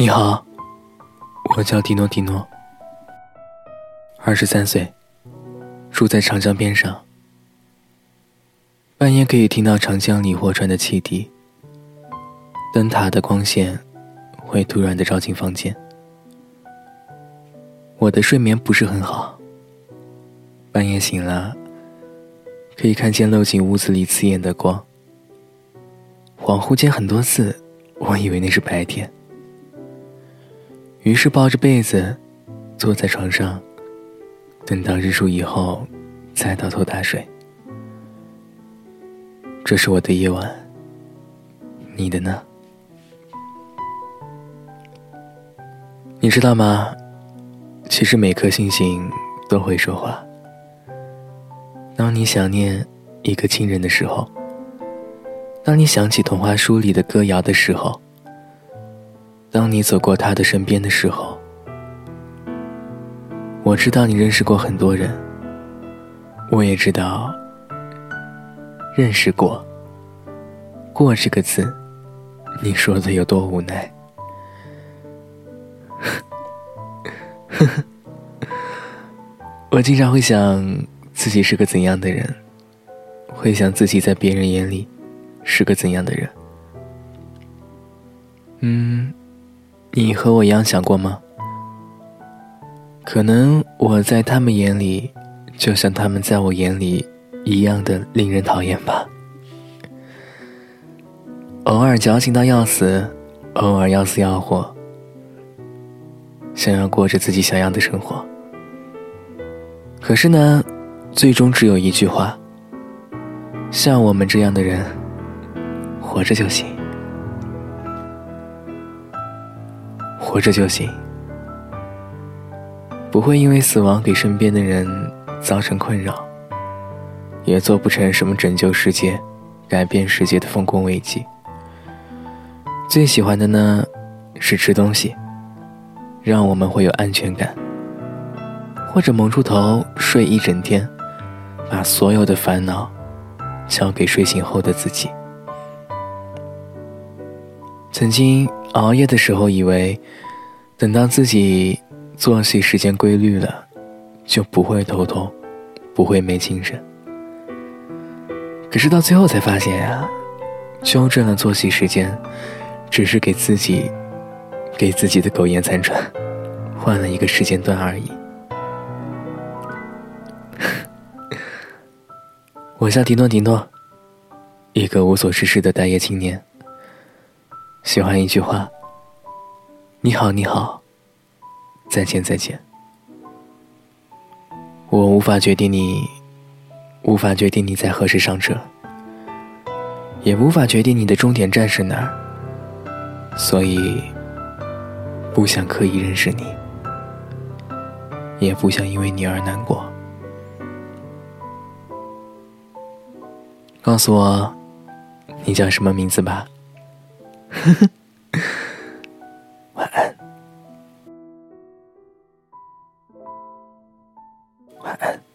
你好，我叫迪诺迪诺，二十三岁，住在长江边上。半夜可以听到长江里货船的汽笛，灯塔的光线会突然的照进房间。我的睡眠不是很好，半夜醒了，可以看见漏进屋子里刺眼的光。恍惚间很多次，我以为那是白天。于是抱着被子，坐在床上，等到日出以后，再倒头大睡。这是我的夜晚，你的呢？你知道吗？其实每颗星星都会说话。当你想念一个亲人的时候，当你想起童话书里的歌谣的时候。当你走过他的身边的时候，我知道你认识过很多人，我也知道认识过“过”这个字，你说的有多无奈。我经常会想自己是个怎样的人，会想自己在别人眼里是个怎样的人。嗯。你和我一样想过吗？可能我在他们眼里，就像他们在我眼里一样的令人讨厌吧。偶尔矫情到要死，偶尔要死要活，想要过着自己想要的生活。可是呢，最终只有一句话：像我们这样的人，活着就行。活着就行，不会因为死亡给身边的人造成困扰，也做不成什么拯救世界、改变世界的丰功伟绩。最喜欢的呢，是吃东西，让我们会有安全感，或者蒙住头睡一整天，把所有的烦恼交给睡醒后的自己。曾经熬夜的时候，以为等到自己作息时间规律了，就不会头痛，不会没精神。可是到最后才发现呀，纠正了作息时间，只是给自己给自己的苟延残喘换了一个时间段而已。我叫迪诺迪诺，一个无所事事的待业青年。喜欢一句话：“你好，你好，再见，再见。”我无法决定你，无法决定你在何时上车，也无法决定你的终点站是哪儿，所以不想刻意认识你，也不想因为你而难过。告诉我，你叫什么名字吧。呵 呵晚安。晚安。